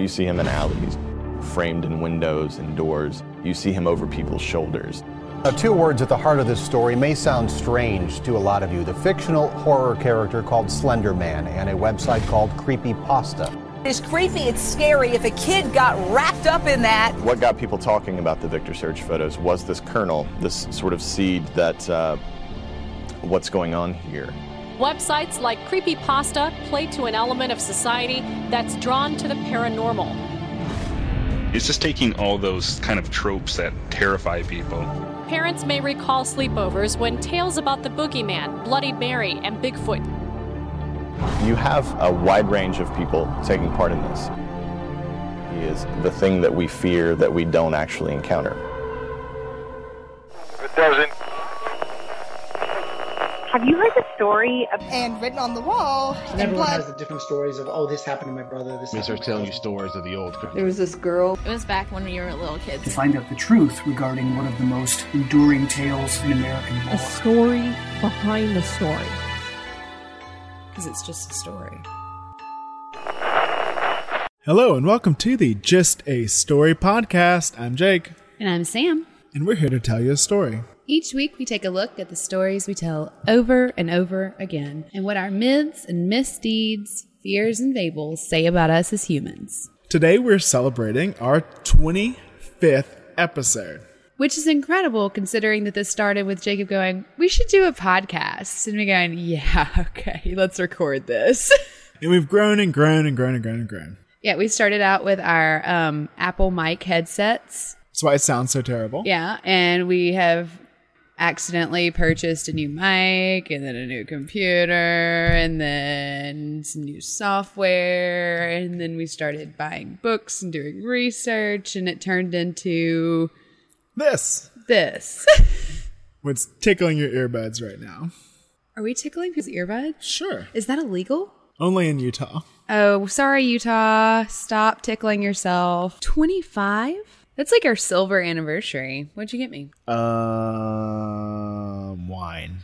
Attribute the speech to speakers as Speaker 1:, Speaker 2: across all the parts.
Speaker 1: You see him in alleys, framed in windows and doors. You see him over people's shoulders.
Speaker 2: Now, two words at the heart of this story may sound strange to a lot of you the fictional horror character called Slender Man and a website called Creepy Pasta.
Speaker 3: It's creepy, it's scary. If a kid got wrapped up in that,
Speaker 1: What got people talking about the Victor Surge photos was this kernel, this sort of seed that uh, what's going on here.
Speaker 4: Websites like Creepypasta play to an element of society that's drawn to the paranormal.
Speaker 5: It's just taking all those kind of tropes that terrify people.
Speaker 4: Parents may recall sleepovers when tales about the boogeyman, Bloody Mary, and Bigfoot
Speaker 1: You have a wide range of people taking part in this. He is the thing that we fear that we don't actually encounter.
Speaker 6: It doesn't.
Speaker 7: Have you heard the story of
Speaker 8: and written on the wall
Speaker 9: And everyone
Speaker 8: blood.
Speaker 9: has the different stories of, oh, this happened to my brother. This
Speaker 10: They
Speaker 9: happened
Speaker 10: start telling you stories of the old.
Speaker 11: There was this girl.
Speaker 12: It was back when we were little kids.
Speaker 13: to find out the truth regarding one of the most enduring tales in American
Speaker 14: A
Speaker 13: lore.
Speaker 14: story behind the story.
Speaker 12: Because it's just a story.
Speaker 15: Hello and welcome to the Just a Story podcast. I'm Jake,
Speaker 16: And I'm Sam.
Speaker 15: and we're here to tell you a story.
Speaker 16: Each week we take a look at the stories we tell over and over again and what our myths and misdeeds, fears and fables say about us as humans.
Speaker 15: Today we're celebrating our 25th episode.
Speaker 16: Which is incredible considering that this started with Jacob going, We should do a podcast. And me going, Yeah, okay, let's record this.
Speaker 15: And we've grown and grown and grown and grown and grown.
Speaker 16: yeah, we started out with our um, Apple mic headsets.
Speaker 15: That's why it sounds so terrible.
Speaker 16: Yeah, and we have accidentally purchased a new mic and then a new computer and then some new software and then we started buying books and doing research and it turned into
Speaker 15: This.
Speaker 16: this.
Speaker 15: What's tickling your earbuds right now?
Speaker 16: Are we tickling people's earbuds?
Speaker 15: Sure.
Speaker 16: Is that illegal?
Speaker 15: Only in Utah.
Speaker 16: Oh, sorry, Utah. Stop tickling yourself. 25? That's like our silver anniversary. What'd you get me?
Speaker 15: Um, wine.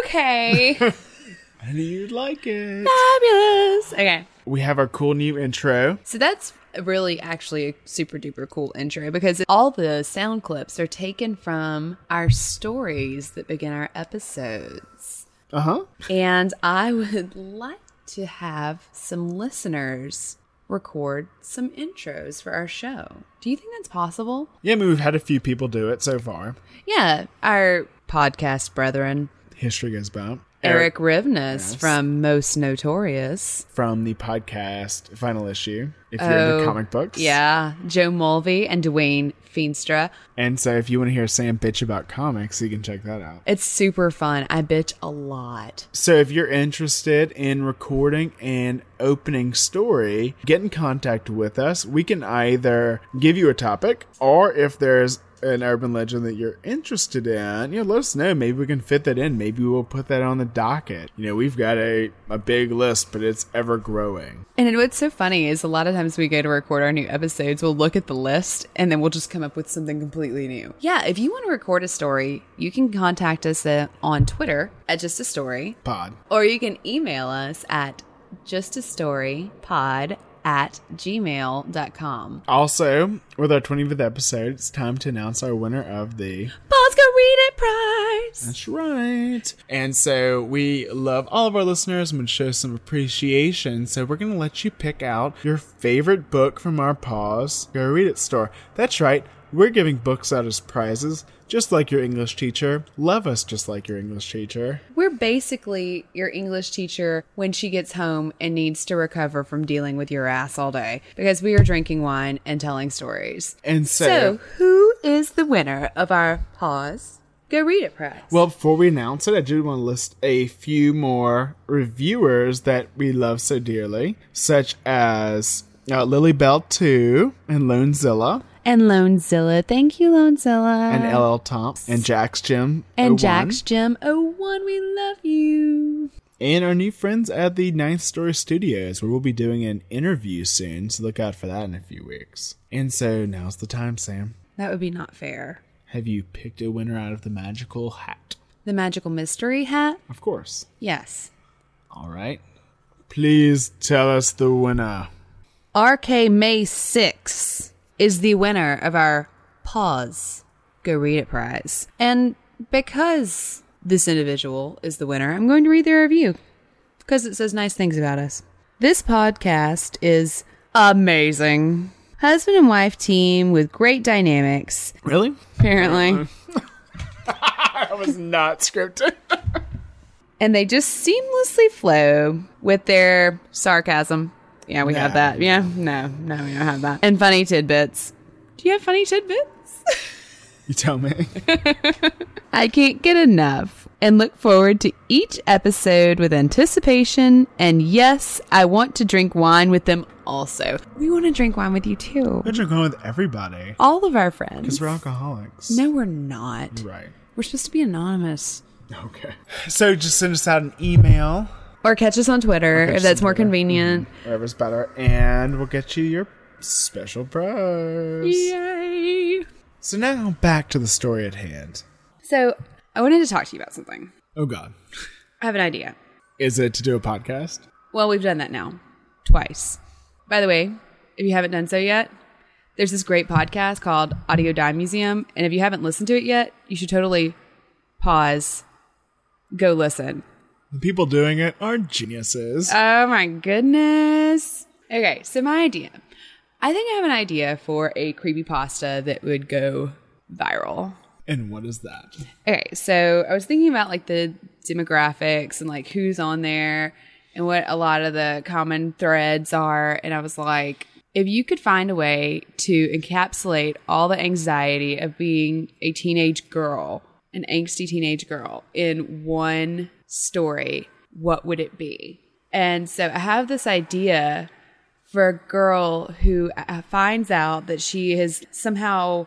Speaker 16: Okay.
Speaker 15: I knew you'd like it.
Speaker 16: Fabulous. Okay.
Speaker 15: We have our cool new intro.
Speaker 16: So that's really actually a super duper cool intro because all the sound clips are taken from our stories that begin our episodes.
Speaker 15: Uh huh.
Speaker 16: And I would like to have some listeners record some intros for our show. Do you think that's possible?
Speaker 15: Yeah, I mean, we've had a few people do it so far.
Speaker 16: Yeah, our podcast brethren,
Speaker 15: History goes by.
Speaker 16: Erik Rivenes
Speaker 15: Yes.
Speaker 16: from Most Notorious.
Speaker 15: from the podcast Final Issue, if you're into
Speaker 16: Oh,
Speaker 15: comic books.
Speaker 16: Yeah, Joe Mulvey and Dwayne Feenstra.
Speaker 15: And so if you want to hear Sam bitch about comics, you can check that out.
Speaker 16: It's super fun. I bitch a lot.
Speaker 15: So if you're interested in recording an opening story, get in contact with us. We can either give you a topic or if there's an urban legend that you're interested in, you know, let us know. Maybe we can fit that in. Maybe we'll put that on the docket. You know, we've got a, a big list, but it's ever growing.
Speaker 16: And what's so funny is a lot of times we go to record our new episodes, we'll look at the list and then we'll just come up with something completely new. Yeah, if you want to record a story, you can contact us uh, on Twitter at Just a Story,
Speaker 15: Pod.
Speaker 16: or you can email us at Just a Story Pod at gmail.com.
Speaker 15: Also, with our 25th episode, it's time to announce our winner of the
Speaker 16: Go Read It Prize.
Speaker 15: That's right. And so we love all of our listeners and would show some appreciation. So we're going to let you pick out your favorite book from our Pause Go Read It store. That's right. We're giving books out as prizes, just like your English teacher. Love us just like your English teacher.
Speaker 16: We're basically your English teacher when she gets home and needs to recover from dealing with your ass all day because we are drinking wine and telling stories.
Speaker 15: And so,
Speaker 16: So, who is the winner of our Pause Go Read It prize?
Speaker 15: well, before we announce it, I do want to list a few more reviewers that we love so dearly, such as uh, Lily Bell 2 and Lonezilla.
Speaker 16: And Lonezilla. Thank you, Lonezilla.
Speaker 15: and LL Tomp and Jack's Gym
Speaker 16: And
Speaker 15: 01.
Speaker 16: Jack's Gym 01. We love you.
Speaker 15: and our new friends at the Ninth Story Studios, where we'll be doing an interview soon. So look out for that in a few weeks. And so now's the time, Sam.
Speaker 16: That would be not fair.
Speaker 15: Have you picked a winner out of the magical hat?
Speaker 16: The magical mystery hat?
Speaker 15: Of course.
Speaker 16: Yes.
Speaker 15: All right. Please tell us the winner.
Speaker 16: RK May 6 is the winner of our Pause Go Read It prize. And because this individual is the winner, I'm going to read their review because it says nice things about us. This podcast is amazing. Husband and wife team with great dynamics.
Speaker 15: Really?
Speaker 16: Apparently.
Speaker 15: I was not scripted.
Speaker 16: and they just seamlessly flow with their sarcasm. Yeah, we have that. Yeah, no, no, we don't have that. And funny tidbits. Do you have funny tidbits?
Speaker 15: You tell me.
Speaker 16: I can't get enough and look forward to each episode with anticipation. And yes, I want to drink wine with them also. We want to drink wine with you too.
Speaker 15: We drink going with everybody
Speaker 16: All of our friends.
Speaker 15: because we're alcoholics.
Speaker 16: No, we're not.
Speaker 15: Right.
Speaker 16: We're supposed to be anonymous.
Speaker 15: Okay. So just send us out an email,
Speaker 16: Or catch us on Twitter if that's more
Speaker 15: Twitter.
Speaker 16: convenient. Mm-hmm.
Speaker 15: whatever's better, and we'll get you your special prize.
Speaker 16: Yay!
Speaker 15: So now back to the story at hand.
Speaker 16: So, I wanted to talk to you about something.
Speaker 15: Oh God,
Speaker 16: I have an idea.
Speaker 15: is it to do a podcast?
Speaker 16: Well, we've done that now twice. By the way, if you haven't done so yet, there's this great podcast called Audio Dime Museum. And if you haven't listened to it yet, you should totally pause, go listen.
Speaker 15: The people doing it are geniuses.
Speaker 16: Oh my goodness. Okay, so my idea. I think I have an idea for a creepypasta that would go viral.
Speaker 15: and what is that?
Speaker 16: Okay, so I was thinking about like the demographics and like who's on there and what a lot of the common threads are. And I was like, if you could find a way to encapsulate all the anxiety of being a teenage girl, an angsty teenage girl, in one story, what would it be? And so I have this idea for a girl who uh, finds out that she has somehow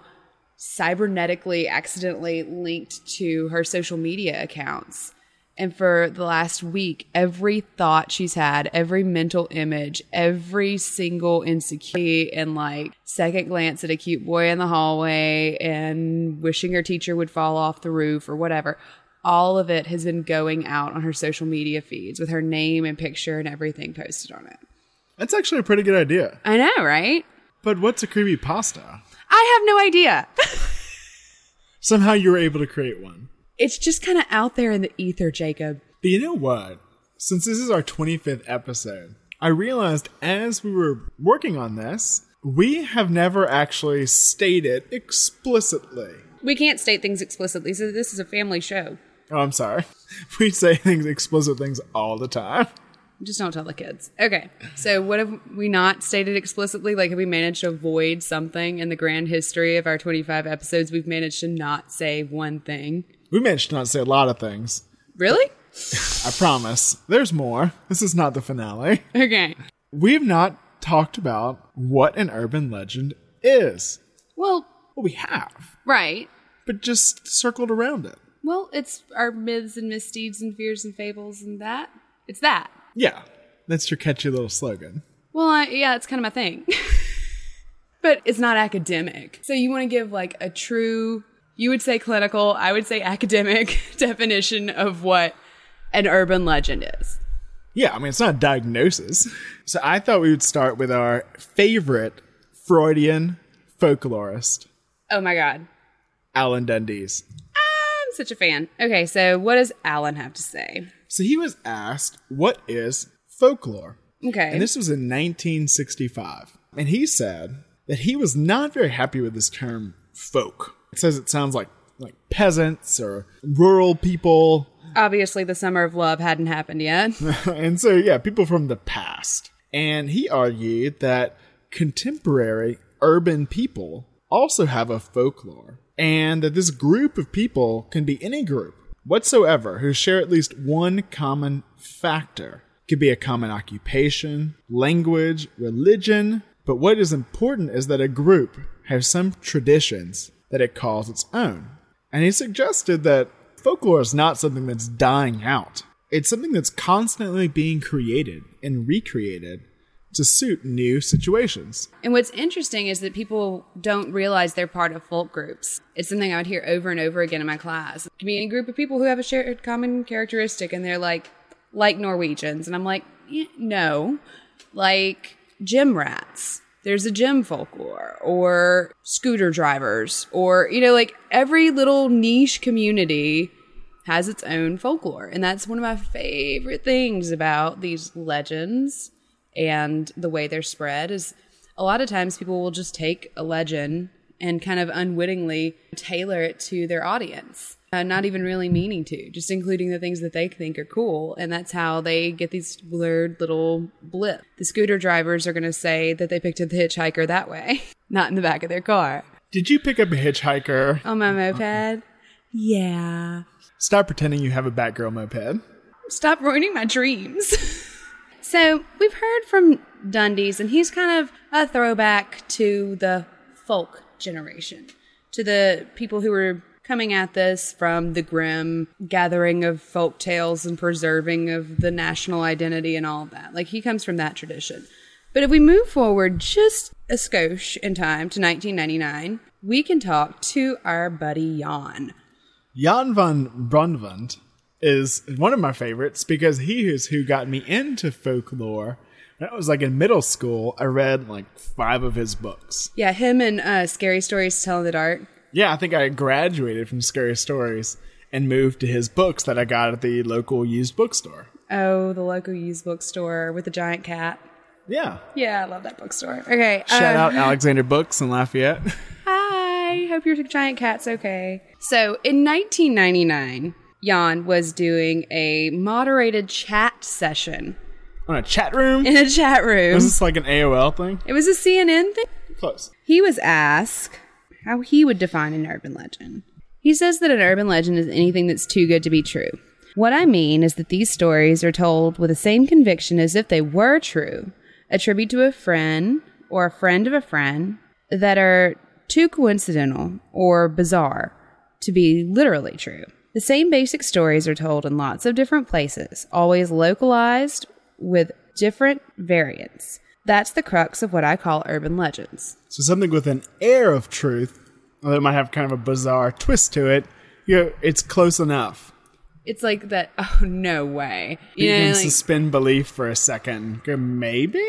Speaker 16: cybernetically accidentally linked to her social media accounts. And for the last week, every thought she's had, every mental image, every single insecurity, and like second glance at a cute boy in the hallway and wishing her teacher would fall off the roof or whatever, all of it has been going out on her social media feeds with her name and picture and everything posted on it.
Speaker 15: That's actually a pretty good idea.
Speaker 16: I know, right?
Speaker 15: But what's a creepy pasta?
Speaker 16: I have no idea.
Speaker 15: Somehow you were able to create one.
Speaker 16: It's just kind of out there in the ether, Jacob.
Speaker 15: But you know what? Since this is our 25th episode, I realized as we were working on this, we have never actually stated explicitly.
Speaker 16: We can't state things explicitly, so this is a family show.
Speaker 15: Oh, I'm sorry. We say things, explicit things all the time.
Speaker 16: Just don't tell the kids. Okay, so what have we not stated explicitly? Like, have we managed to avoid something in the grand history of our 25 episodes? We've managed to not say one thing.
Speaker 15: We managed to not say a lot of things.
Speaker 16: Really?
Speaker 15: I promise. There's more. This is not the finale.
Speaker 16: Okay.
Speaker 15: We've not talked about what an urban legend is.
Speaker 16: Well,
Speaker 15: Well, we have,
Speaker 16: right.
Speaker 15: but just circled around it.
Speaker 16: Well, it's our myths and misdeeds and fears and fables and that. It's that.
Speaker 15: Yeah, that's your catchy little slogan.
Speaker 16: Well, I, yeah, it's kind of my thing. but it's not academic. So you want to give like a true, you would say clinical, I would say academic definition of what an urban legend is.
Speaker 15: Yeah, I mean, it's not a diagnosis. So I thought we would start with our favorite Freudian folklorist,
Speaker 16: Oh my God.
Speaker 15: Alan
Speaker 16: Dundes. Such a fan. Okay, so what does Alan have to say?
Speaker 15: So he was asked, What is folklore?
Speaker 16: Okay.
Speaker 15: And this was in 1965. And he said that he was not very happy with this term folk. It says it sounds like like peasants or rural people.
Speaker 16: Obviously, the summer of love hadn't happened yet.
Speaker 15: and so, yeah, people from the past. And he argued that contemporary urban people also have a folklore, and that this group of people can be any group whatsoever who share at least one common factor. Could be a common occupation, language, religion, but what is important is that a group has some traditions that it calls its own. And he suggested that folklore is not something that's dying out. It's something that's constantly being created and recreated to suit new situations.
Speaker 16: And what's interesting is that people don't realize they're part of folk groups. It's something I would hear over and over again in my class. Be group of people who have a shared common characteristic, and they're like, like Norwegians. And I'm like, "Yeah, no. Like, gym rats. There's a gym folklore, or scooter drivers, or, you know, like every little niche community has its own folklore. And that's one of my favorite things about these legends and the way they're spread is a lot of times people will just take a legend and kind of unwittingly tailor it to their audience. Uh, not even really meaning to, just including the things that they think are cool. And that's how they get these blurred little blip. The scooter drivers are going to say that they picked up the hitchhiker that way, not in the back of their car.
Speaker 15: Did you pick up a hitchhiker?
Speaker 16: On my moped? Yeah.
Speaker 15: Stop pretending you have a Batgirl moped.
Speaker 16: Stop ruining my dreams. so, we've heard from Dundes, and he's kind of a throwback to the folk generation, to the people who were coming at this from the Grimm gathering of folk tales and preserving of the national identity and all of that. Like, he comes from that tradition. But if we move forward just a skosh in time to 1999, we can talk to our buddy Jan.
Speaker 15: Jan van Brunvand is one of my favorites because he is who got me into folklore. When I was like in middle school, I read like five of his books.
Speaker 16: Yeah, him and uh, Scary Stories to Tell in the Dark.
Speaker 15: Yeah, I think I graduated from Scary Stories and moved to his books that I got at the local used bookstore.
Speaker 16: Oh, the local used bookstore with the giant cat.
Speaker 15: Yeah.
Speaker 16: Yeah, I love that bookstore. Okay.
Speaker 15: Shout
Speaker 16: um,
Speaker 15: out Alexander Books in Lafayette.
Speaker 16: Hi, hope your giant cat's okay. So, in 1999, Jan was doing a moderated chat session
Speaker 15: On a chat room?
Speaker 16: in a chat room.
Speaker 15: Was this like an AOL thing?
Speaker 16: It was a CNN thing.
Speaker 15: Close.
Speaker 16: He was asked how he would define an urban legend. He says that an urban legend is anything that's too good to be true. What I mean is that these stories are told with the same conviction as if they were true, a tribute to a friend or a friend of a friend that are too coincidental or bizarre to be literally true. The same basic stories are told in lots of different places, always localized with different variants. That's the crux of what I call urban legends.
Speaker 15: So something with an air of truth, although it might have kind of a bizarre twist to it. You know, it's close enough.
Speaker 16: It's like that. Oh no way!
Speaker 15: You,
Speaker 16: know,
Speaker 15: can
Speaker 16: like,
Speaker 15: suspend belief for a second. Go, Maybe.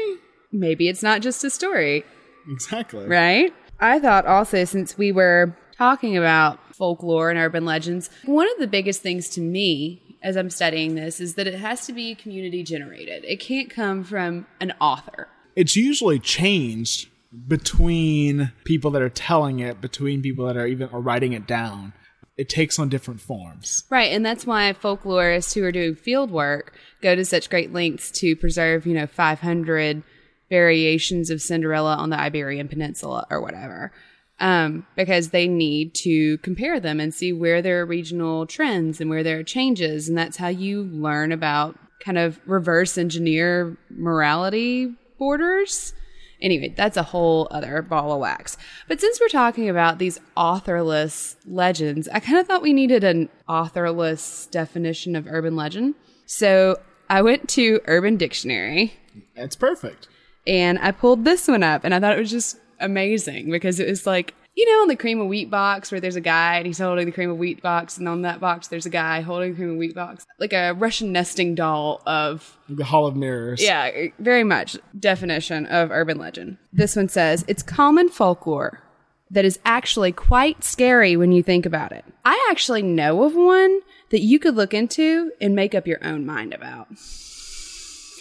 Speaker 16: maybe it's not just a story,
Speaker 15: Exactly.
Speaker 16: right? I thought also since we were talking about folklore and urban legends, one of the biggest things to me as I'm studying this is that it has to be community generated. It can't come from an author.
Speaker 15: It's usually changed between people that are telling it, between people that are even are writing it down. It takes on different forms.
Speaker 16: Right, and that's why folklorists who are doing field work go to such great lengths to preserve, you know, 500 variations of Cinderella on the Iberian Peninsula or whatever. Um, because they need to compare them and see where there are regional trends and where there are changes. And that's how you learn about kind of reverse engineer morality borders. Anyway, that's a whole other ball of wax. But since we're talking about these authorless legends, I kind of thought we needed an authorless definition of urban legend. So I went to Urban Dictionary
Speaker 15: It's perfect.
Speaker 16: and I pulled this one up and I thought it was just amazing because it was like, you know, on the cream of wheat box where there's a guy and he's holding the cream of wheat box, and on that box there's a guy holding the cream of wheat box, like a Russian nesting doll of
Speaker 15: The Hall of Mirrors.
Speaker 16: yeah, very much definition of urban legend. This one says it's common folklore that is actually quite scary when you think about it. I actually know of one that you could look into and make up your own mind about.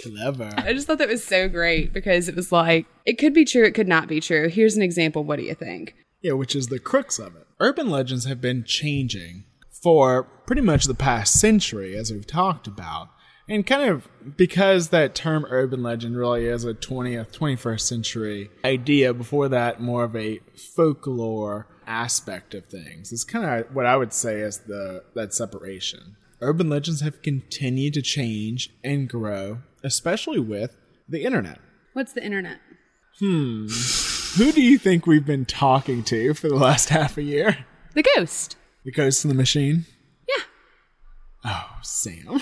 Speaker 15: Clever.
Speaker 16: I just thought that was so great because it was like, it could be true, it could not be true. Here's an example. What do you think?
Speaker 15: Yeah, which is the crux of it. Urban legends have been changing for pretty much the past century, as we've talked about. And kind of because that term urban legend really is a 20th, 21st century idea, before that, more of a folklore aspect of things. It's kind of what I would say is the that separation. Urban legends have continued to change and grow, especially with the internet.
Speaker 16: What's the internet?
Speaker 15: Hmm. Who do you think we've been talking to for the last half a year?
Speaker 16: The ghost.
Speaker 15: The ghost in the machine?
Speaker 16: Yeah.
Speaker 15: Oh, Sam.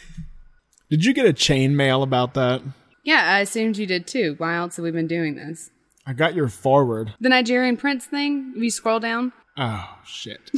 Speaker 15: Did you get a chain mail about that?
Speaker 16: Yeah, I assumed you did too. Why else have we been doing this?
Speaker 15: I got your forward.
Speaker 16: The Nigerian prince thing? If you scroll down?
Speaker 15: Oh, shit.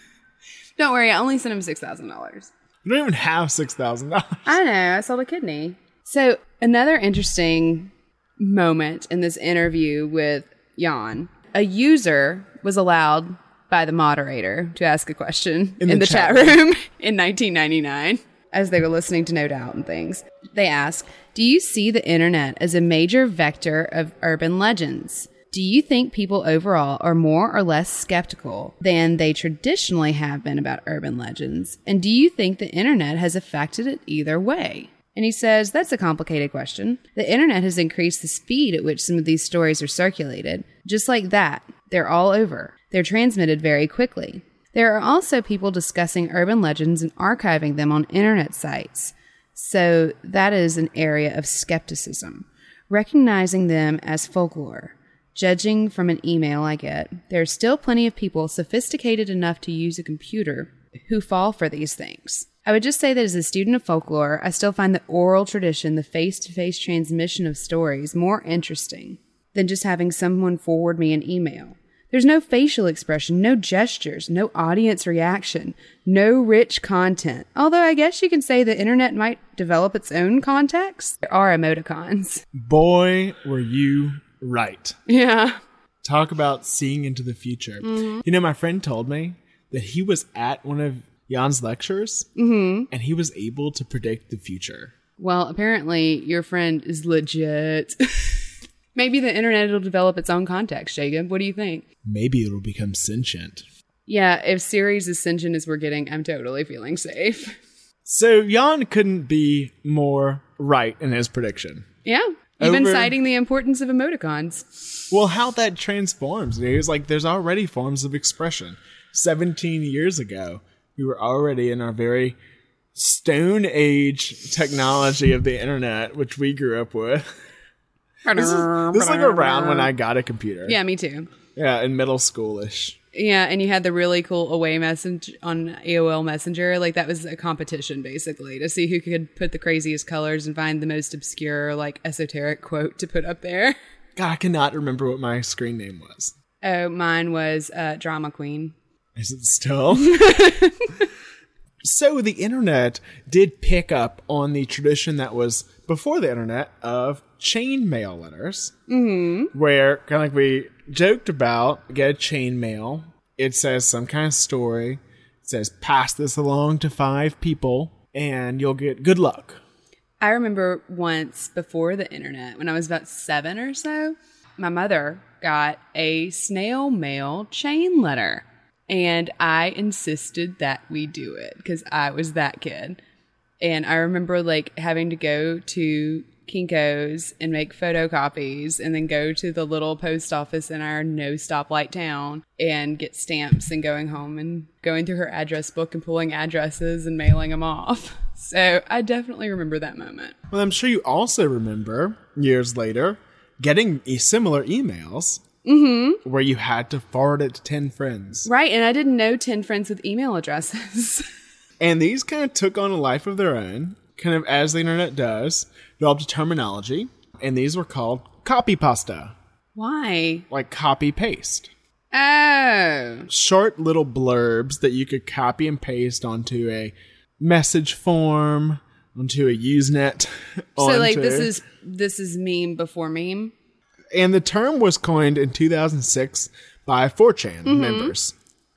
Speaker 16: Don't worry, I only sent him $6,000.
Speaker 15: I don't even have $6,000.
Speaker 16: I know, I sold a kidney. So, another interesting moment in this interview with Jan. A user was allowed by the moderator to ask a question in, the, chat, room in 1999 as they were listening to No Doubt and things. They asked, Do you see the internet as a major vector of urban legends? Do you think people overall are more or less skeptical than they traditionally have been about urban legends? And do you think the internet has affected it either way? And he says, That's a complicated question. The internet has increased the speed at which some of these stories are circulated. Just like that, they're all over. They're transmitted very quickly. There are also people discussing urban legends and archiving them on internet sites. So that is an area of skepticism. Recognizing them as folklore. Judging from an email I get, there are still plenty of people sophisticated enough to use a computer who fall for these things. I would just say that as a student of folklore, I still find the oral tradition, the face to face transmission of stories, more interesting than just having someone forward me an email. There's no facial expression, no gestures, no audience reaction, no rich content. Although I guess you can say the internet might develop its own context. There are emoticons.
Speaker 15: Boy, were you right.
Speaker 16: Yeah.
Speaker 15: Talk about seeing into the future.
Speaker 16: Mhm.
Speaker 15: You know, my friend told me that he was at one of Jan's lectures
Speaker 16: hmm
Speaker 15: and he was able to predict the future.
Speaker 16: Well, apparently your friend is legit. Maybe the internet will develop its own context, Jacob. What do you think?
Speaker 15: Maybe it'll become sentient.
Speaker 16: Yeah, if Siri's as sentient as we're getting, I'm totally feeling safe.
Speaker 15: So Jan couldn't be more right in his prediction.
Speaker 16: Yeah. Even
Speaker 15: Over-
Speaker 16: citing the importance of emoticons.
Speaker 15: Well, how that transforms. He was like, there's already forms of expression. 17 years ago, we were already in our very stone age technology of the internet, which we grew up with. this, is, this is like around when I got a computer.
Speaker 16: Yeah, me too.
Speaker 15: Yeah, in middle schoolish.
Speaker 16: Yeah, and you had the really cool away message on AOL Messenger. Like that was a competition basically to see who could put the craziest colors and find the most obscure, like esoteric quote to put up there.
Speaker 15: God, I cannot remember what my screen name was.
Speaker 16: Oh, mine was uh, Drama Queen.
Speaker 15: Is it still? so the internet did pick up on the tradition that was before the internet of chain mail letters,
Speaker 16: Mm-hmm.
Speaker 15: where kind of like we joked about, get a chain mail. It says some kind of story. It says pass this along to five people, and you'll get good luck.
Speaker 16: I remember once before the internet, when I was about seven or so, my mother got a snail mail chain letter. And I insisted that we do it because I was that kid. And I remember like having to go to Kinko's and make photocopies and then go to the little post office in our no stoplight town and get stamps and going home and going through her address book and pulling addresses and mailing them off. So I definitely remember that moment.
Speaker 15: Well, I'm sure you also remember years later getting similar emails
Speaker 16: Mm-hmm.
Speaker 15: where you had to forward it to 10 friends.
Speaker 16: Right. And I didn't know 10 friends with email addresses.
Speaker 15: And these kind of took on a life of their own, kind of as the internet does, developed a terminology, and these were called copy pasta,
Speaker 16: Why?
Speaker 15: like copy paste.
Speaker 16: Oh.
Speaker 15: Short little blurbs that you could copy and paste onto a message form, onto a Usenet.
Speaker 16: So like this is this is meme before meme.
Speaker 15: and the term was coined in 2006 by 4chan
Speaker 16: Mhm.
Speaker 15: members.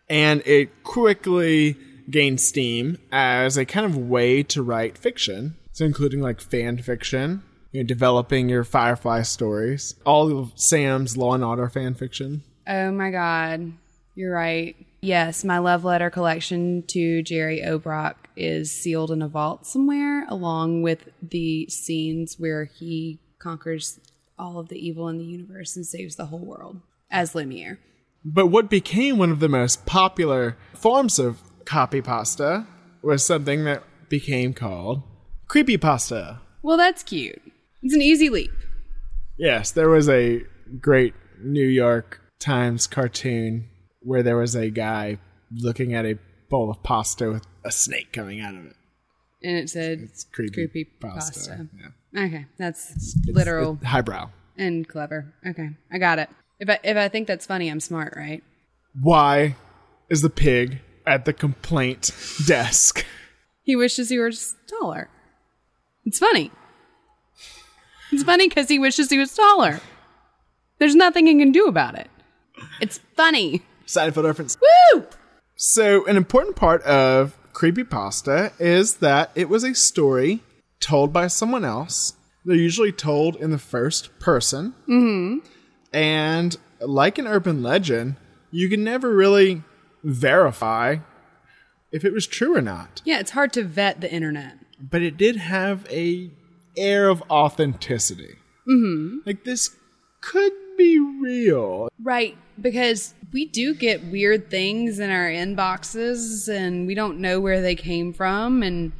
Speaker 15: And it quickly gained steam as a kind of way to write fiction. So including like fan fiction, you know, developing your Firefly stories, all of Sam's Law and Order fan fiction.
Speaker 16: Oh my god. You're right. Yes, my love letter collection to Jerry Orbach is sealed in a vault somewhere, along with the scenes where he conquers all of the evil in the universe and saves the whole world as Lumiere.
Speaker 15: But what became one of the most popular forms of copy pasta was something that became called creepypasta.
Speaker 16: Well, that's cute. It's an easy leap.
Speaker 15: Yes, there was a great New York Times cartoon where there was a guy looking at a bowl of pasta with a snake coming out of it.
Speaker 16: And it said
Speaker 15: It's creepy,
Speaker 16: creepy
Speaker 15: pasta.
Speaker 16: pasta.
Speaker 15: Yeah.
Speaker 16: Okay, that's literal
Speaker 15: It's highbrow.
Speaker 16: and clever. Okay, I got it. If I if I think that's funny, I'm smart, right?
Speaker 15: Why is the pig at the complaint desk?
Speaker 16: He wishes he were taller. It's funny. It's funny because he wishes he was taller. There's nothing he can do about it. It's funny.
Speaker 15: Seinfeld reference.
Speaker 16: Woo!
Speaker 15: So, an important part of creepypasta is that it was a story told by someone else. They're usually told in the first person.
Speaker 16: Mm-hmm.
Speaker 15: And like an urban legend, you can never really verify if it was true or not.
Speaker 16: Yeah, it's hard to vet the internet.
Speaker 15: But it did have a air of authenticity.
Speaker 16: Mm-hmm.
Speaker 15: Like this could be real.
Speaker 16: Right, because we do get weird things in our inboxes and we don't know where they came from and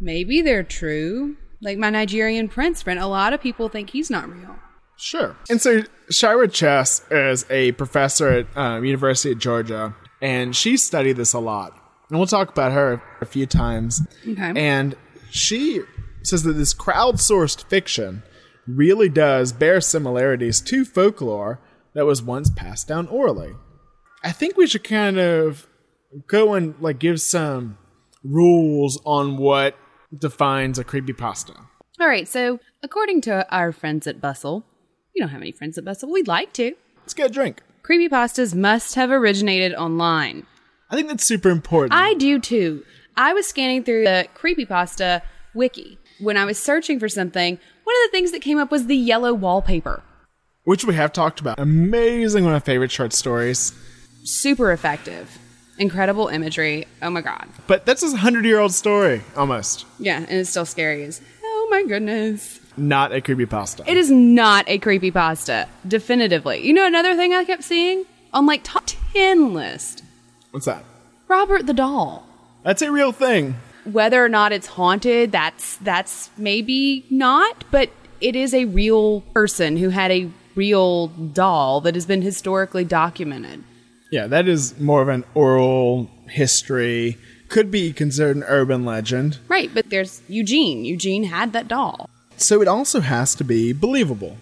Speaker 16: maybe they're true. Like my Nigerian prince friend, a lot of people think he's not real.
Speaker 15: Sure. And so Shira Chess is a professor at um, University of Georgia, and she studied this a lot. And we'll talk about her a few times.
Speaker 16: Okay.
Speaker 15: And she says that this crowdsourced fiction really does bear similarities to folklore that was once passed down orally. I think we should kind of go and like give some rules on what defines a creepypasta.
Speaker 16: All right, so according to our friends at Bustle, we don't have any friends at Bustle. We'd like to.
Speaker 15: Let's get a drink.
Speaker 16: Creepypastas must have originated online.
Speaker 15: I think that's super important.
Speaker 16: I do too. I was scanning through the creepypasta wiki when I was searching for something. One of the things that came up was the yellow wallpaper.
Speaker 15: Which we have talked about. Amazing, one of my favorite short stories.
Speaker 16: Super effective. Incredible imagery. Oh my god.
Speaker 15: But that's a hundred year old story, almost.
Speaker 16: Yeah, and it's still scary as oh my goodness.
Speaker 15: Not a creepypasta.
Speaker 16: It is not a creepypasta. Definitively. You know another thing I kept seeing? On like top 10 list.
Speaker 15: What's that?
Speaker 16: Robert the doll.
Speaker 15: That's a real thing.
Speaker 16: Whether or not it's haunted, that's that's maybe not, but it is a real person who had a real doll that has been historically documented.
Speaker 15: Yeah, that is more of an oral history. Could be considered an urban legend.
Speaker 16: Right, but there's Eugene. Eugene had that doll.
Speaker 15: So it also has to be believable.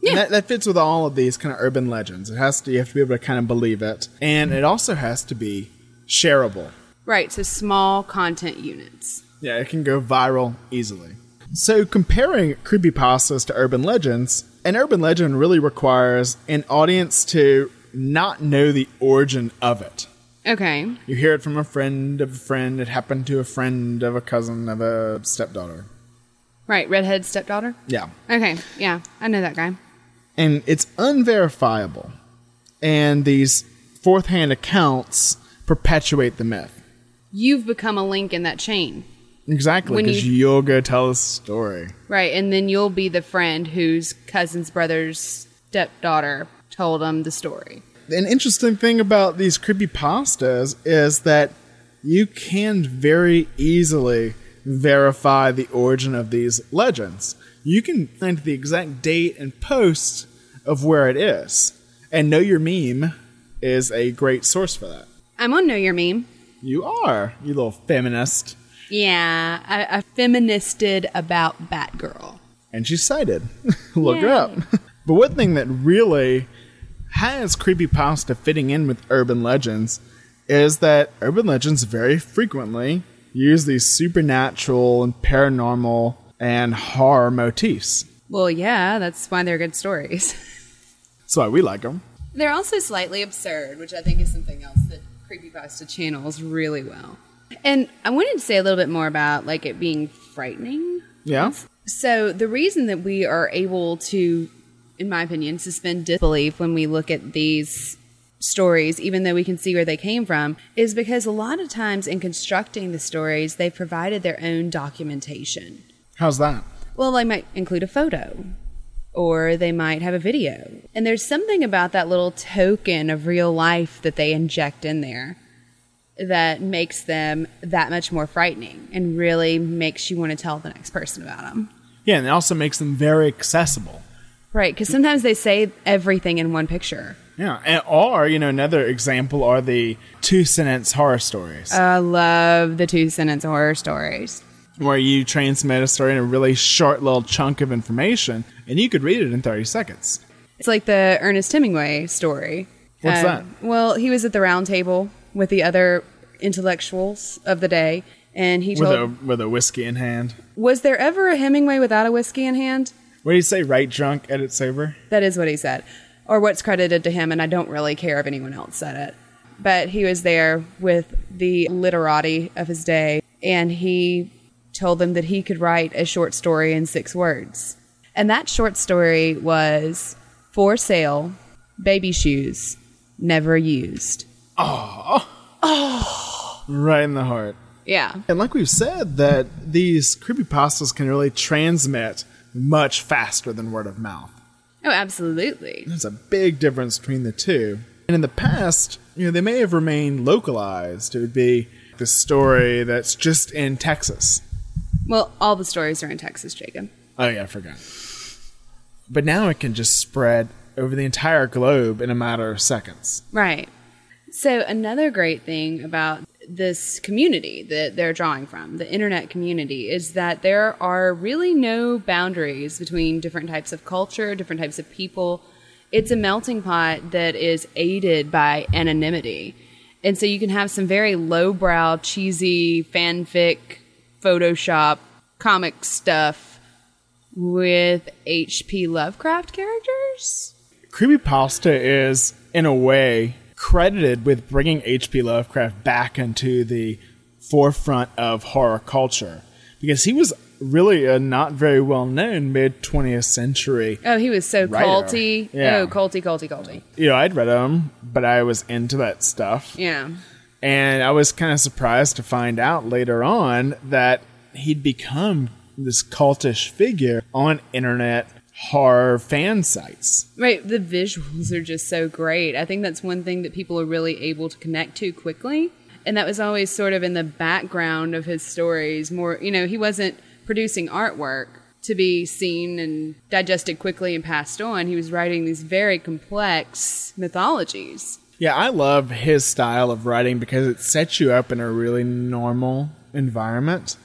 Speaker 16: Yeah.
Speaker 15: That, that fits with all of these kind of urban legends. It has to you have to be able to kind of believe it. And it also has to be shareable.
Speaker 16: Right, so small content units.
Speaker 15: Yeah, it can go viral easily. So comparing creepypastas to urban legends, an urban legend really requires an audience to not know the origin of it.
Speaker 16: Okay.
Speaker 15: You hear it from a friend of a friend, it happened to a friend of a cousin of a stepdaughter.
Speaker 16: Right, redhead stepdaughter?
Speaker 15: Yeah.
Speaker 16: Okay, yeah, I know that guy.
Speaker 15: And it's unverifiable. And these fourth hand accounts perpetuate the myth.
Speaker 16: You've become a link in that chain.
Speaker 15: Exactly, because
Speaker 16: you-
Speaker 15: you, will go tell a story.
Speaker 16: Right, and then you'll be the friend whose cousin's brother's stepdaughter told him the story.
Speaker 15: An interesting thing about these creepy pastas is that you can very easily verify the origin of these legends. You can find the exact date and post of where it is. And Know Your Meme is a great source for that.
Speaker 16: I'm on Know Your Meme.
Speaker 15: You are, you little feminist.
Speaker 16: Yeah, I, I feministed about Batgirl.
Speaker 15: And she's cited. Look her up. but one thing that really has creepypasta fitting in with urban legends is that urban legends very frequently use these supernatural and paranormal and horror motifs.
Speaker 16: Well, yeah, that's why they're good stories.
Speaker 15: That's why we like them.
Speaker 16: They're also slightly absurd, which I think is something else that Creepypasta channels really well. And I wanted to say a little bit more about like it being frightening.
Speaker 15: Yeah.
Speaker 16: So the reason that we are able to, in my opinion, suspend disbelief when we look at these stories, even though we can see where they came from, is because a lot of times in constructing the stories, they've provided their own documentation.
Speaker 15: How's that?
Speaker 16: Well, they might include a photo or they might have a video. And there's something about that little token of real life that they inject in there that makes them that much more frightening and really makes you want to tell the next person about them.
Speaker 15: Yeah, and it also makes them very accessible.
Speaker 16: Right, because sometimes they say everything in one picture.
Speaker 15: Yeah, and, or you know another example are the two sentence horror stories.
Speaker 16: I love the two sentence horror stories.
Speaker 15: Where you transmit a story in a really short little chunk of information and you could read it in 30 seconds.
Speaker 16: It's like the Ernest Hemingway story.
Speaker 15: What's
Speaker 16: Um,
Speaker 15: that?
Speaker 16: Well, he was at the round table with the other intellectuals of the day, and he
Speaker 15: With a with a whiskey in hand.
Speaker 16: was there ever a Hemingway without a whiskey in hand?
Speaker 15: What do you say? Write drunk, edit sober?
Speaker 16: That is what he said, or what's credited to him, and I don't really care if anyone else said it. But he was there with the literati of his day, and he told them that he could write a short story in six words. And that short story was For Sale, Baby Shoes, Never Used.
Speaker 15: Oh. Oh. Right in the heart.
Speaker 16: Yeah.
Speaker 15: And like we've said, that these creepypastas can really transmit much faster than word of mouth.
Speaker 16: Oh, absolutely.
Speaker 15: There's a big difference between the two. And in the past, you know, they may have remained localized. It would be the story that's just in Texas.
Speaker 16: Well, all the stories are in Texas, Jacob.
Speaker 15: Oh, yeah, I forgot. But now it can just spread over the entire globe in a matter of seconds.
Speaker 16: Right. So, another great thing about this community that they're drawing from, the internet community, is that there are really no boundaries between different types of culture, different types of people. It's a melting pot that is aided by anonymity. And so you can have some very lowbrow, cheesy fanfic, Photoshop, comic stuff with H.P. Lovecraft characters.
Speaker 15: Creepypasta is, in a way, credited with bringing H.P. Lovecraft back into the forefront of horror culture because he was really a not very well known mid 20th century.
Speaker 16: Oh, he was so
Speaker 15: writer.
Speaker 16: culty.
Speaker 15: Oh, yeah.
Speaker 16: Oh, culty, culty, culty.
Speaker 15: You know, I'd read him, but I was into that stuff.
Speaker 16: Yeah.
Speaker 15: And I was kind of surprised to find out later on that he'd become this cultish figure on internet horror fan sites.
Speaker 16: Right. The visuals are just so great. I think that's one thing that people are really able to connect to quickly. And that was always sort of in the background of his stories. More, you know, he wasn't producing artwork to be seen and digested quickly and passed on. He was writing these very complex mythologies.
Speaker 15: Yeah, I love his style of writing because it sets you up in a really normal environment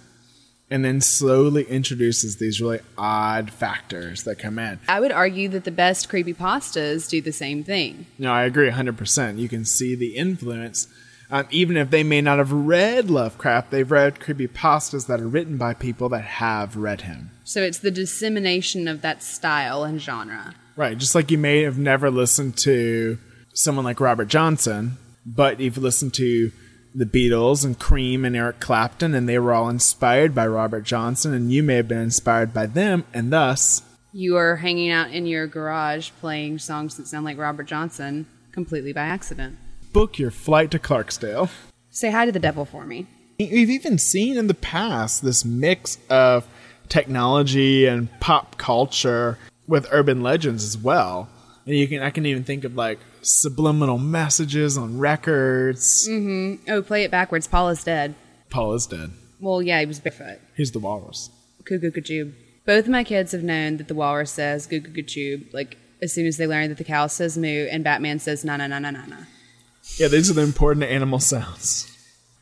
Speaker 15: and then slowly introduces these really odd factors that come in.
Speaker 16: I would argue that the best creepy pastas do the same thing.
Speaker 15: No, I agree 100%. You can see the influence. Um, even if they may not have read Lovecraft, they've read creepy pastas that are written by people that have read him.
Speaker 16: So it's the dissemination of that style and genre.
Speaker 15: Right, just like you may have never listened to someone like Robert Johnson, but you've listened to the Beatles and Cream and Eric Clapton, and they were all inspired by Robert Johnson, and you may have been inspired by them, and thus.
Speaker 16: You are hanging out in your garage playing songs that sound like Robert Johnson completely by accident.
Speaker 15: Book your flight to Clarksdale.
Speaker 16: Say hi to the devil for me.
Speaker 15: We've even seen in the past this mix of technology and pop culture with urban legends as well. And you can I can even think of like subliminal messages on records.
Speaker 16: Mm-hmm. Oh, play it backwards. Paul is dead.
Speaker 15: Paul is dead.
Speaker 16: Well, yeah, he was barefoot.
Speaker 15: He's the walrus.
Speaker 16: Cuckoo Kachoob. Both of my kids have known that the walrus says Cuckoo Kachoob, like as soon as they learn that the cow says moo and Batman says na na na na na na.
Speaker 15: Yeah, these are the important animal sounds.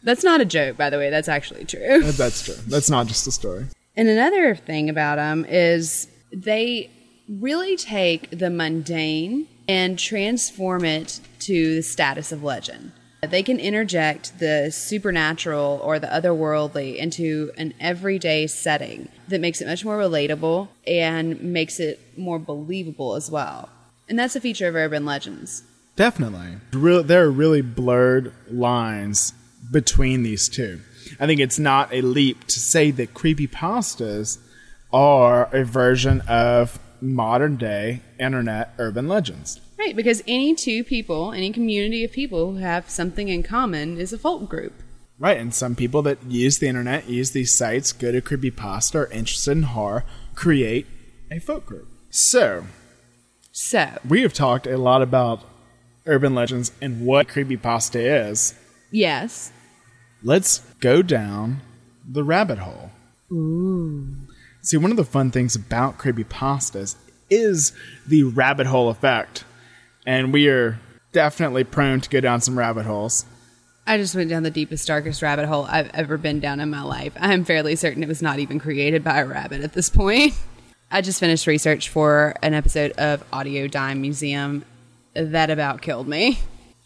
Speaker 16: That's not a joke, by the way. That's actually true.
Speaker 15: That's true. That's not just a story.
Speaker 16: And another thing about them is they really take the mundane and transform it to the status of legend. They can interject the supernatural or the otherworldly into an everyday setting that makes it much more relatable and makes it more believable as well. And that's a feature of urban legends.
Speaker 15: Definitely. There are really blurred lines between these two. I think it's not a leap to say that creepypastas are a version of modern day internet urban legends.
Speaker 16: Right, because any two people, any community of people who have something in common is a folk group.
Speaker 15: Right, and some people that use the internet, use these sites, go to creepypasta, are interested in horror, create a folk group. So,
Speaker 16: so
Speaker 15: we have talked a lot about urban legends and what creepypasta is.
Speaker 16: Yes.
Speaker 15: Let's go down the rabbit hole.
Speaker 16: Ooh.
Speaker 15: See, one of the fun things about creepy pastas is the rabbit hole effect. And we are definitely prone to go down some rabbit holes.
Speaker 16: I just went down the deepest, darkest rabbit hole I've ever been down in my life. I'm fairly certain it was not even created by a rabbit at this point. I just finished research for an episode of Audio Dime Museum that about killed me.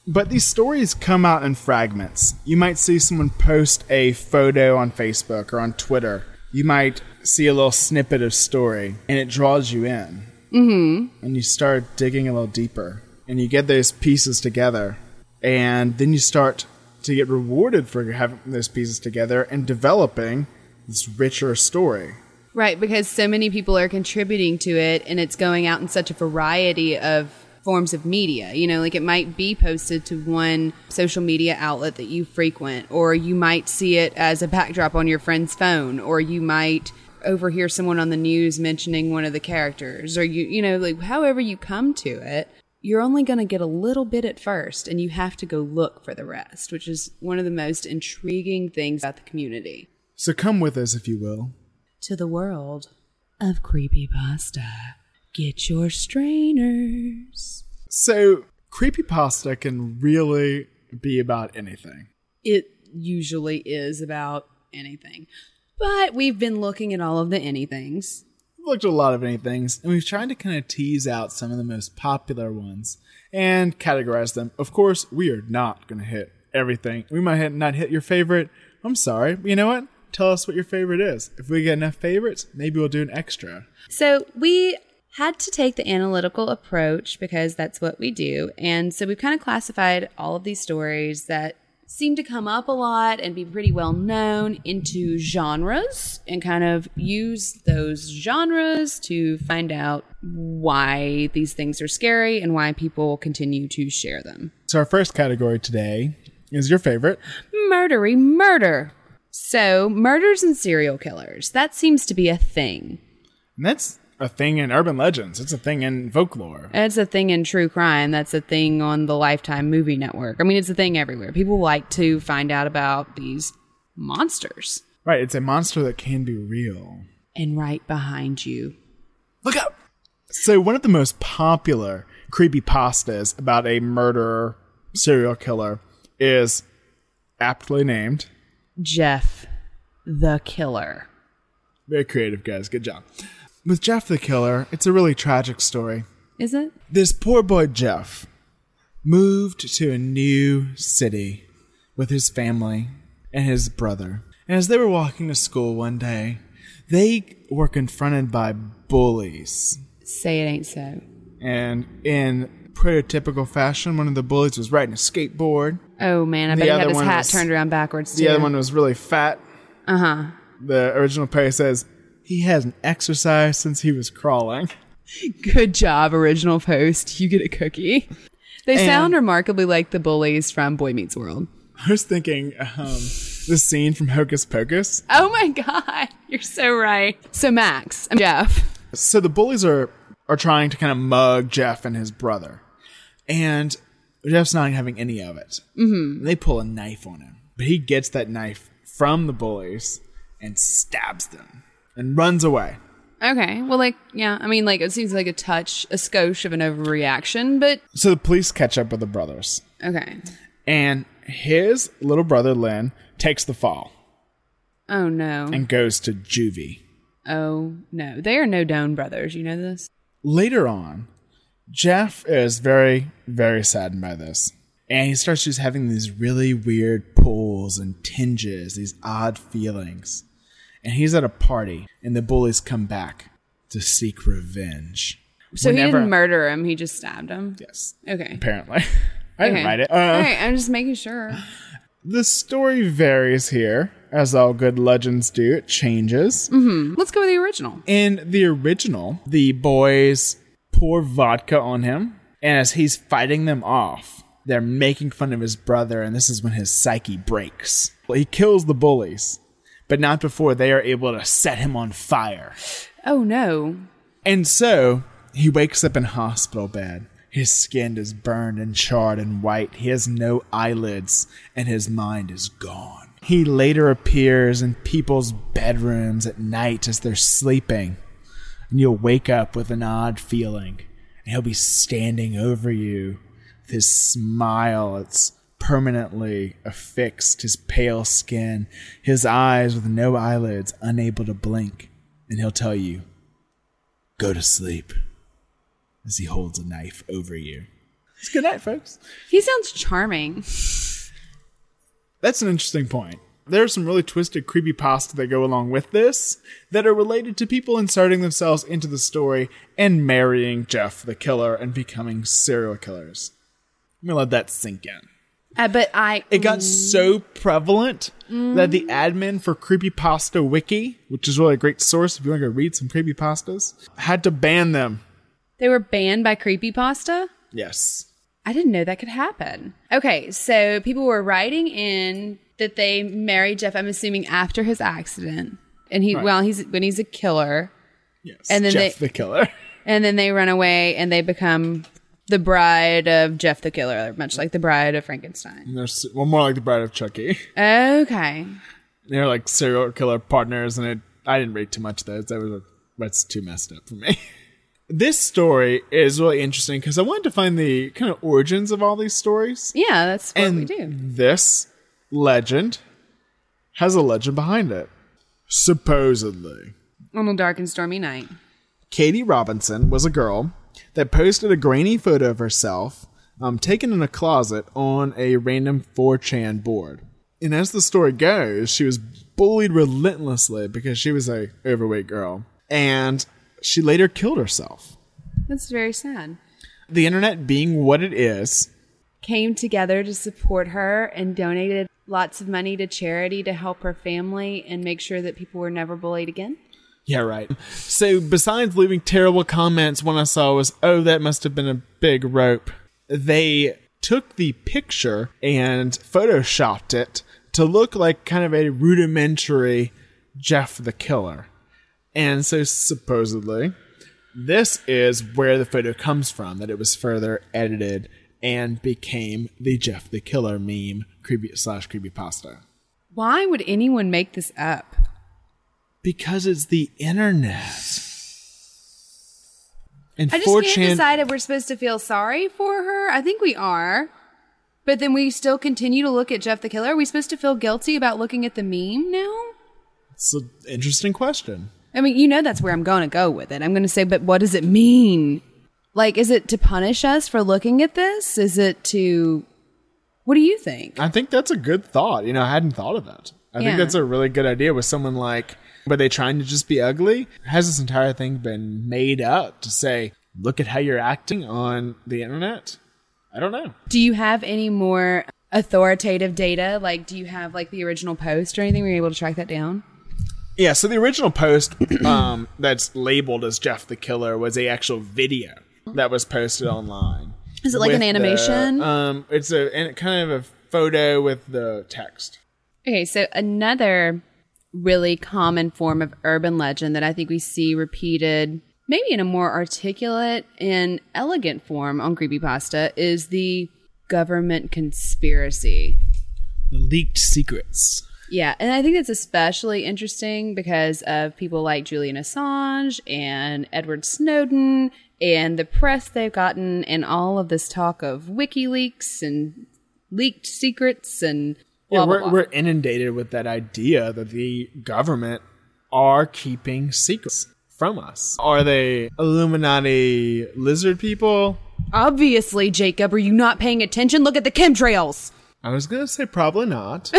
Speaker 15: But these stories come out in fragments. You might see someone post a photo on Facebook or on Twitter. You might see a little snippet of story and it draws you in.
Speaker 16: Mm-hmm.
Speaker 15: And you start digging a little deeper and you get those pieces together. And then you start to get rewarded for having those pieces together and developing this richer story.
Speaker 16: Right, because so many people are contributing to it and it's going out in such a variety of forms of media. You know, like it might be posted to one social media outlet that you frequent, or you might see it as a backdrop on your friend's phone, or you might overhear someone on the news mentioning one of the characters, or you, you know, like however you come to it. You're only going to get a little bit at first, and you have to go look for the rest, which is one of the most intriguing things about the community.
Speaker 15: So come with us, if you will,
Speaker 16: to the world of creepy pasta Get your strainers.
Speaker 15: So, creepy pasta can really be about anything.
Speaker 16: It usually is about anything. But we've been looking at all of the anythings.
Speaker 15: We've looked at a lot of anythings, and we've tried to kind of tease out some of the most popular ones and categorize them. Of course, we are not going to hit everything. We might hit, not hit your favorite. I'm sorry. But you know what? Tell us what your favorite is. If we get enough favorites, maybe we'll do an extra.
Speaker 16: So we had to take the analytical approach because that's what we do. And so we've kind of classified all of these stories that seem to come up a lot and be pretty well known into genres and kind of use those genres to find out why these things are scary and why people continue to share them.
Speaker 15: So our first category today is your favorite
Speaker 16: murdery murder. So, murders and serial killers. That seems to be a thing.
Speaker 15: And that's a thing in urban legends. It's a thing in folklore.
Speaker 16: It's a thing in true crime. That's a thing on the Lifetime movie network. I mean, it's a thing everywhere. People like to find out about these monsters.
Speaker 15: Right. It's a monster that can be real.
Speaker 16: And right behind you.
Speaker 15: Look out! So, one of the most popular creepy pastas about a murderer serial killer is aptly named
Speaker 16: Jeff the Killer.
Speaker 15: Very creative, guys. Good job. With Jeff the Killer, it's a really tragic story.
Speaker 16: Is it?
Speaker 15: This poor boy Jeff moved to a new city with his family and his brother. And as they were walking to school one day, they were confronted by bullies.
Speaker 16: Say it ain't so.
Speaker 15: And in prototypical fashion, one of the bullies was riding a skateboard.
Speaker 16: Oh man, I bet he had his hat was, turned around backwards too.
Speaker 15: The other one was really fat.
Speaker 16: Uh huh.
Speaker 15: The original Perry says he hasn't exercised since he was crawling.
Speaker 16: Good job, original post. You get a cookie. They and sound remarkably like the bullies from Boy Meets World.
Speaker 15: I was thinking um, the scene from Hocus Pocus.
Speaker 16: Oh my god, you're so right. So Max, I'm Jeff.
Speaker 15: So the bullies are are trying to kind of mug Jeff and his brother, and Jeff's not having any of it.
Speaker 16: Mm-hmm.
Speaker 15: They pull a knife on him, but he gets that knife from the bullies and stabs them and runs away.
Speaker 16: Okay. Well, like, yeah. I mean, like, it seems like a touch, a skosh of an overreaction, but.
Speaker 15: So the police catch up with the brothers.
Speaker 16: Okay.
Speaker 15: And his little brother, Lynn, takes the fall.
Speaker 16: Oh, no.
Speaker 15: And goes to juvie.
Speaker 16: Oh, no. They are no Doan brothers. You know this?
Speaker 15: Later on, Jeff is very, very saddened by this. And he starts just having these really weird pulls and tinges, these odd feelings. And he's at a party, and the bullies come back to seek revenge.
Speaker 16: So Whenever, he didn't murder him, he just stabbed him?
Speaker 15: Yes.
Speaker 16: Okay.
Speaker 15: Apparently. I
Speaker 16: okay.
Speaker 15: didn't write it. Uh,
Speaker 16: all right, I'm just making sure.
Speaker 15: The story varies here, as all good legends do. It changes.
Speaker 16: Mm-hmm. Let's go with the original.
Speaker 15: In the original, the boys pour vodka on him, and as he's fighting them off, they're making fun of his brother, and this is when his psyche breaks. Well, he kills the bullies, but not before they are able to set him on fire.
Speaker 16: Oh no.
Speaker 15: And so he wakes up in hospital bed. His skin is burned and charred and white. He has no eyelids, and his mind is gone. He later appears in people's bedrooms at night as they're sleeping, and you'll wake up with an odd feeling, and he'll be standing over you with his smile. It's permanently affixed, his pale skin, his eyes with no eyelids, unable to blink, and he'll tell you, Go to sleep as he holds a knife over you. It's good night, folks.
Speaker 16: He sounds charming.
Speaker 15: That's an interesting point. There's some really twisted creepy pasta that go along with this that are related to people inserting themselves into the story and marrying Jeff the killer and becoming serial killers. I'm gonna let that sink in.
Speaker 16: Uh, but I
Speaker 15: It got so prevalent that the admin for Creepypasta Wiki, which is really a great source if you want to go read some creepypastas, had to ban them.
Speaker 16: they were banned by creepypasta.
Speaker 15: Yes.
Speaker 16: I didn't know that could happen. Okay, so people were writing in that they married Jeff. I'm assuming after his accident, and he
Speaker 15: Right.
Speaker 16: well he's when he's a killer,
Speaker 15: Yes.
Speaker 16: And then
Speaker 15: Jeff
Speaker 16: they-
Speaker 15: the killer.
Speaker 16: and then they run away and they become the bride of Jeff the killer, much like the bride of Frankenstein.
Speaker 15: There's one more like the Bride of Chucky.
Speaker 16: Okay,
Speaker 15: They're like serial killer partners, and it, I didn't read too much of those. That was that's too messed up for me. this story is really interesting because I wanted to find the kind of origins of all these stories.
Speaker 16: yeah, that's what
Speaker 15: and
Speaker 16: we do.
Speaker 15: this legend has a legend behind it. Supposedly,
Speaker 16: On a dark and stormy night.
Speaker 15: Katie Robinson was a girl that posted a grainy photo of herself um, taken in a closet on a random 4chan board. And as the story goes, she was bullied relentlessly because she was a overweight girl. And she later killed herself.
Speaker 16: That's very sad.
Speaker 15: The internet being what it is,
Speaker 16: Came together to support her and donated lots of money to charity to help her family and make sure that people were never bullied again.
Speaker 15: Yeah, right. So besides leaving terrible comments, one I saw was, "Oh, that must have been a big rope." They took the picture and photoshopped it to look like kind of a rudimentary Jeff the Killer. And so supposedly, this is where the photo comes from. That it was further edited and became the Jeff the Killer meme creepy slash creepy pasta.
Speaker 16: Why would anyone make this up?
Speaker 15: Because it's the internet. And
Speaker 16: I just
Speaker 15: 4chan
Speaker 16: can't decide if we're supposed to feel sorry for her. I think we are. But then we still continue to look at Jeff the Killer. Are we supposed to feel guilty about looking at the meme now?
Speaker 15: It's an interesting question.
Speaker 16: I mean, you know that's where I'm going to go with it. I'm going to say, but what does it mean? Like, is it to punish us for looking at this? Is it to. What do you think?
Speaker 15: I think that's a good thought. You know, I hadn't thought of that. I
Speaker 16: Yeah.
Speaker 15: think that's a really good idea with someone like, were they trying to just be ugly? Has this entire thing been made up to say, look at how you're acting on the internet? I don't know.
Speaker 16: Do you have any more authoritative data? Like, do you have like the original post or anything? Were you able to track that down?
Speaker 15: Yeah, so the original post um, that's labeled as Jeff the Killer was a actual video that was posted online.
Speaker 16: Is it like an
Speaker 15: with the-
Speaker 16: animation?
Speaker 15: um, it's a and kind of a photo with the text.
Speaker 16: Okay, so another really common form of urban legend that I think we see repeated, maybe in a more articulate and elegant form on Creepypasta, is the government conspiracy.
Speaker 15: The leaked secrets.
Speaker 16: Yeah, and I think that's especially interesting because of people like Julian Assange and Edward Snowden and the press they've gotten and all of this talk of WikiLeaks and leaked secrets and blah,
Speaker 15: yeah, we're,
Speaker 16: blah.
Speaker 15: we're inundated with that idea that the government are keeping secrets from us. Are they Illuminati lizard people?
Speaker 16: Obviously, Jacob, are you not paying attention? Look at the chemtrails.
Speaker 15: I was going to say probably not.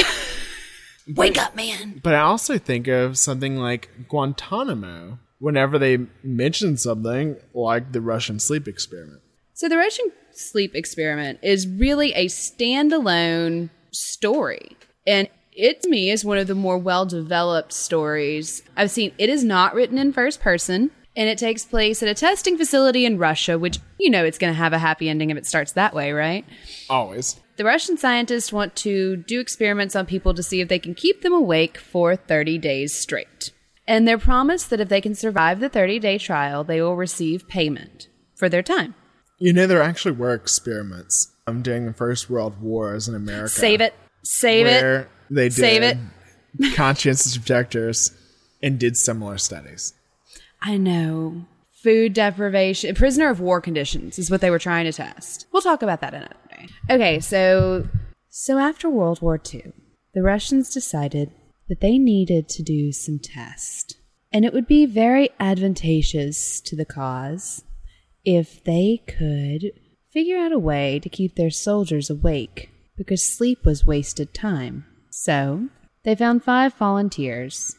Speaker 16: Wake up, man.
Speaker 15: But I also think of something like Guantanamo whenever they mention something like the Russian sleep experiment.
Speaker 16: So, the Russian sleep experiment is really a standalone story. And it, to me, is one of the more well developed stories I've seen. It is not written in first person, and it takes place at a testing facility in Russia, which, you know, it's going to have a happy ending if it starts that way, right?
Speaker 15: Always.
Speaker 16: The Russian scientists want to do experiments on people to see if they can keep them awake for 30 days straight. And they're promised that if they can survive the 30 day trial, they will receive payment for their time.
Speaker 15: You know, there actually were experiments um, during the First World Wars in America.
Speaker 16: Save it. Save it.
Speaker 15: They did
Speaker 16: Save it.
Speaker 15: conscientious objectors and did similar studies.
Speaker 16: I know. Food deprivation, prisoner of war conditions is what they were trying to test. We'll talk about that another day. Okay, so so after World War II, the Russians decided that they needed to do some tests. And it would be very advantageous to the cause if they could figure out a way to keep their soldiers awake because sleep was wasted time. So, They found five volunteers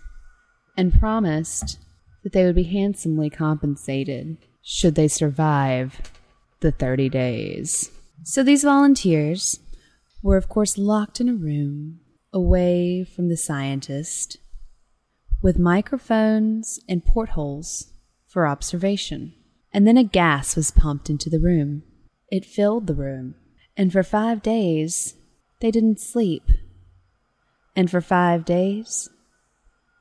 Speaker 16: and promised that they would be handsomely compensated should they survive the 30 days. So these volunteers were, of course, locked in a room away from the scientist with microphones and portholes for observation. And then a gas was pumped into the room. It filled the room. And for five days, they didn't sleep. And for five days,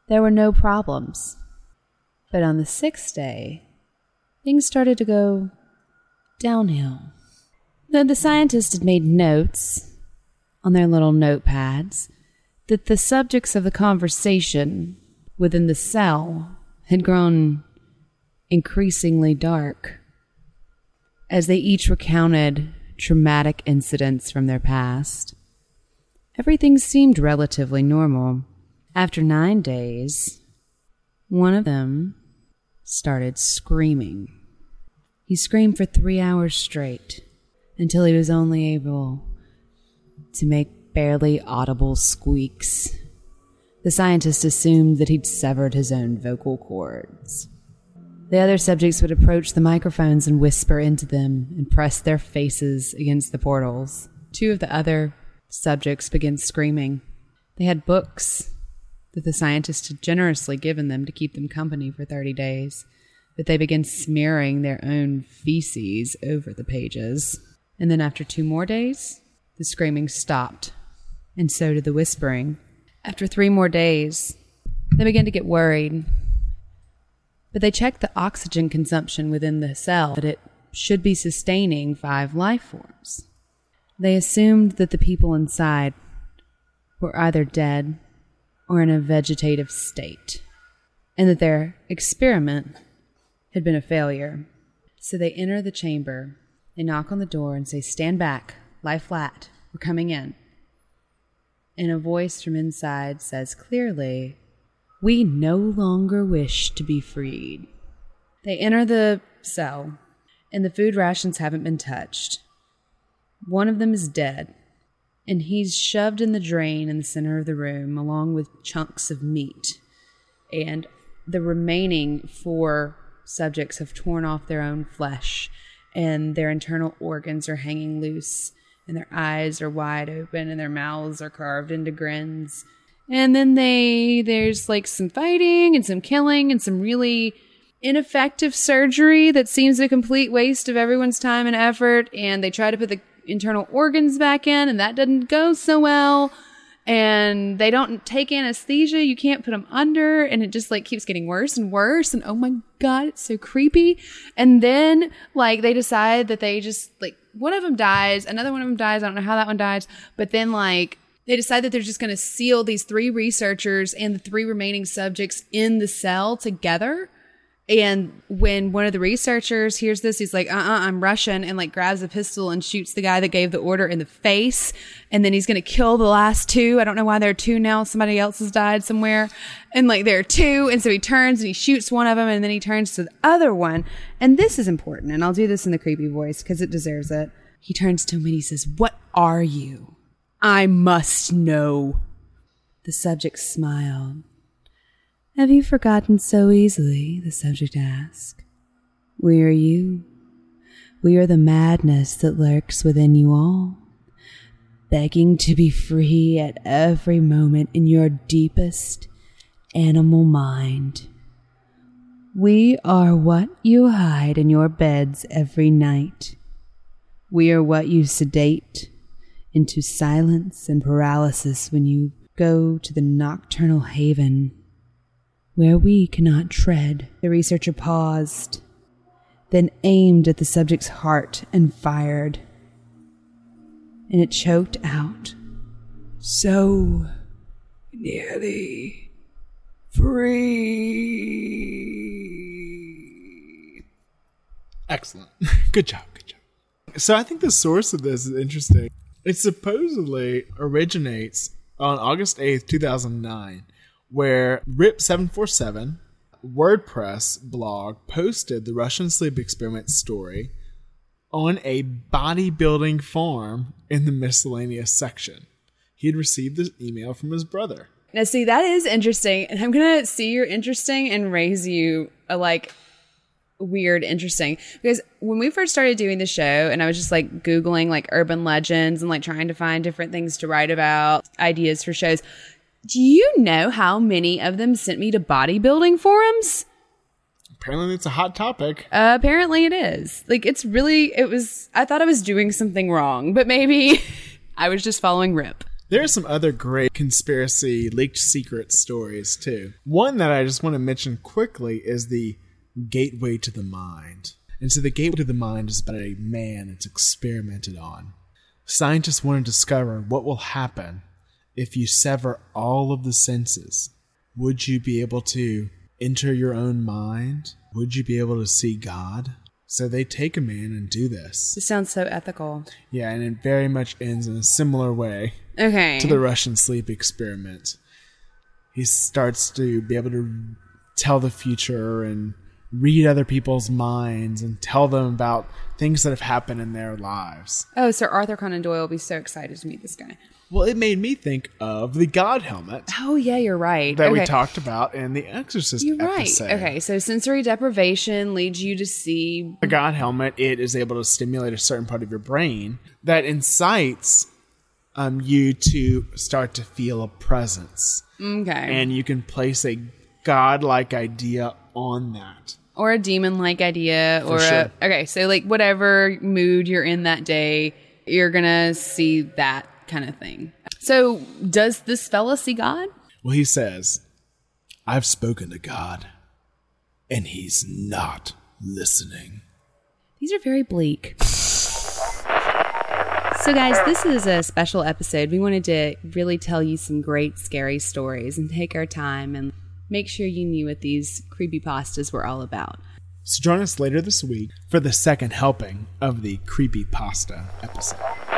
Speaker 16: there were no problems. But on the sixth day, things started to go downhill. Though the scientists had made notes on their little notepads that the subjects of the conversation within the cell had grown increasingly dark as they each recounted traumatic incidents from their past. Everything seemed relatively normal. After nine days, one of them started screaming. He screamed for three hours straight until he was only able to make barely audible squeaks. The scientist assumed that he'd severed his own vocal cords. The other subjects would approach the microphones and whisper into them and press their faces against the portals. Two of the other subjects began screaming. They had books that the scientist had generously given them to keep them company for 30 days, but they began smearing their own feces over the pages. And then after two more days, the screaming stopped, and so did the whispering. After three more days, they began to get worried. But they checked the oxygen consumption within the cell that it should be sustaining five life forms. They assumed that the people inside were either dead or in a vegetative state, and that their experiment had been a failure. So they enter the chamber, they knock on the door and say, Stand back, lie flat, we're coming in. And a voice from inside says clearly, We no longer wish to be freed. They enter the cell, and the food rations haven't been touched. One of them is dead, and he's shoved in the drain in the center of the room along with chunks of meat. And the remaining four subjects have torn off their own flesh, and their internal organs are hanging loose and their eyes are wide open and their mouths are carved into grins. And then they there's like some fighting and some killing and some really ineffective surgery that seems a complete waste of everyone's time and effort. And they try to put the internal organs back in and that doesn't go so well. And they don't take anesthesia. You can't put them under. And it just like keeps getting worse and worse. And oh my god it's so creepy. And then like they decide that they just like one of them dies, another one of them dies. I don't know how that one dies, but then like they decide that they're just going to seal these three researchers and the three remaining subjects in the cell together. And when one of the researchers hears this, he's like, uh uh-uh, uh, i am Russian, and like grabs a pistol and shoots the guy that gave the order in the face. And then he's going to kill the last two. I don't know why there are two now. Somebody else has died somewhere. And like there are two. And so he turns and he shoots one of them and then he turns to the other one. And this is important. And I'll do this in the creepy voice because it deserves it. He turns to him and he says, What are you? I must know. The subject smiled. Have you forgotten so easily? the subject asked. We are you. We are the madness that lurks within you all, begging to be free at every moment in your deepest animal mind. We are what you hide in your beds every night. We are what you sedate into silence and paralysis when you go to the nocturnal haven where we cannot tread. The researcher paused, then aimed at the subject's heart and fired. And it choked out. So nearly free.
Speaker 15: Excellent. Good job. Good job. So I think the source of this is interesting. It supposedly originates on August 8th, 2009 where RIP747 WordPress blog posted the Russian sleep experiment story on a bodybuilding farm in the miscellaneous section. He had received this email from his brother,
Speaker 16: Now, see, that is interesting. And I'm going to see you're interesting and raise you a like weird, interesting. Because when we first started doing the show and I was just like Googling like urban legends and like trying to find different things to write about, ideas for shows, do you know how many of them sent me to bodybuilding forums?
Speaker 15: Apparently, it's a hot topic.
Speaker 16: Uh, apparently, it is. Like, it's really, it was, I thought I was doing something wrong, but maybe I was just following Rip.
Speaker 15: There are some other great conspiracy leaked secret stories too. One that I just want to mention quickly is the gateway to the mind. And so the gateway to the mind is about a man it's experimented on. Scientists want to discover what will happen if you sever all of the senses. Would you be able to enter your own mind? Would you be able to see God? So they take a man and do this.
Speaker 16: This sounds so ethical.
Speaker 15: Yeah, and it very much ends in a similar way
Speaker 16: Okay.
Speaker 15: to the Russian sleep experiment. He starts to be able to tell the future and read other people's minds and tell them about things that have happened in their lives.
Speaker 16: oh, Sir Arthur Conan Doyle will be so excited to meet this guy.
Speaker 15: Well, it made me think of the God helmet
Speaker 16: Oh, yeah, you're right.
Speaker 15: that we talked about in the Exorcist
Speaker 16: You're right. Okay, so sensory deprivation leads you to see.
Speaker 15: The God helmet, it is able to stimulate a certain part of your brain that incites um, you to start to feel a presence.
Speaker 16: Okay.
Speaker 15: And you can place a God-like idea on that.
Speaker 16: Or a demon like idea
Speaker 15: For
Speaker 16: or
Speaker 15: sure.
Speaker 16: a okay so like whatever mood you're in that day you're gonna see that kind of thing so does this fella see god
Speaker 15: Well, he says, I've spoken to God, and he's not listening.
Speaker 16: these are very bleak so guys this is a special episode we wanted to really tell you some great scary stories and take our time and make sure you knew what these creepy pastas were all about
Speaker 15: So join us later this week for the second helping of the Creepy Pasta episode.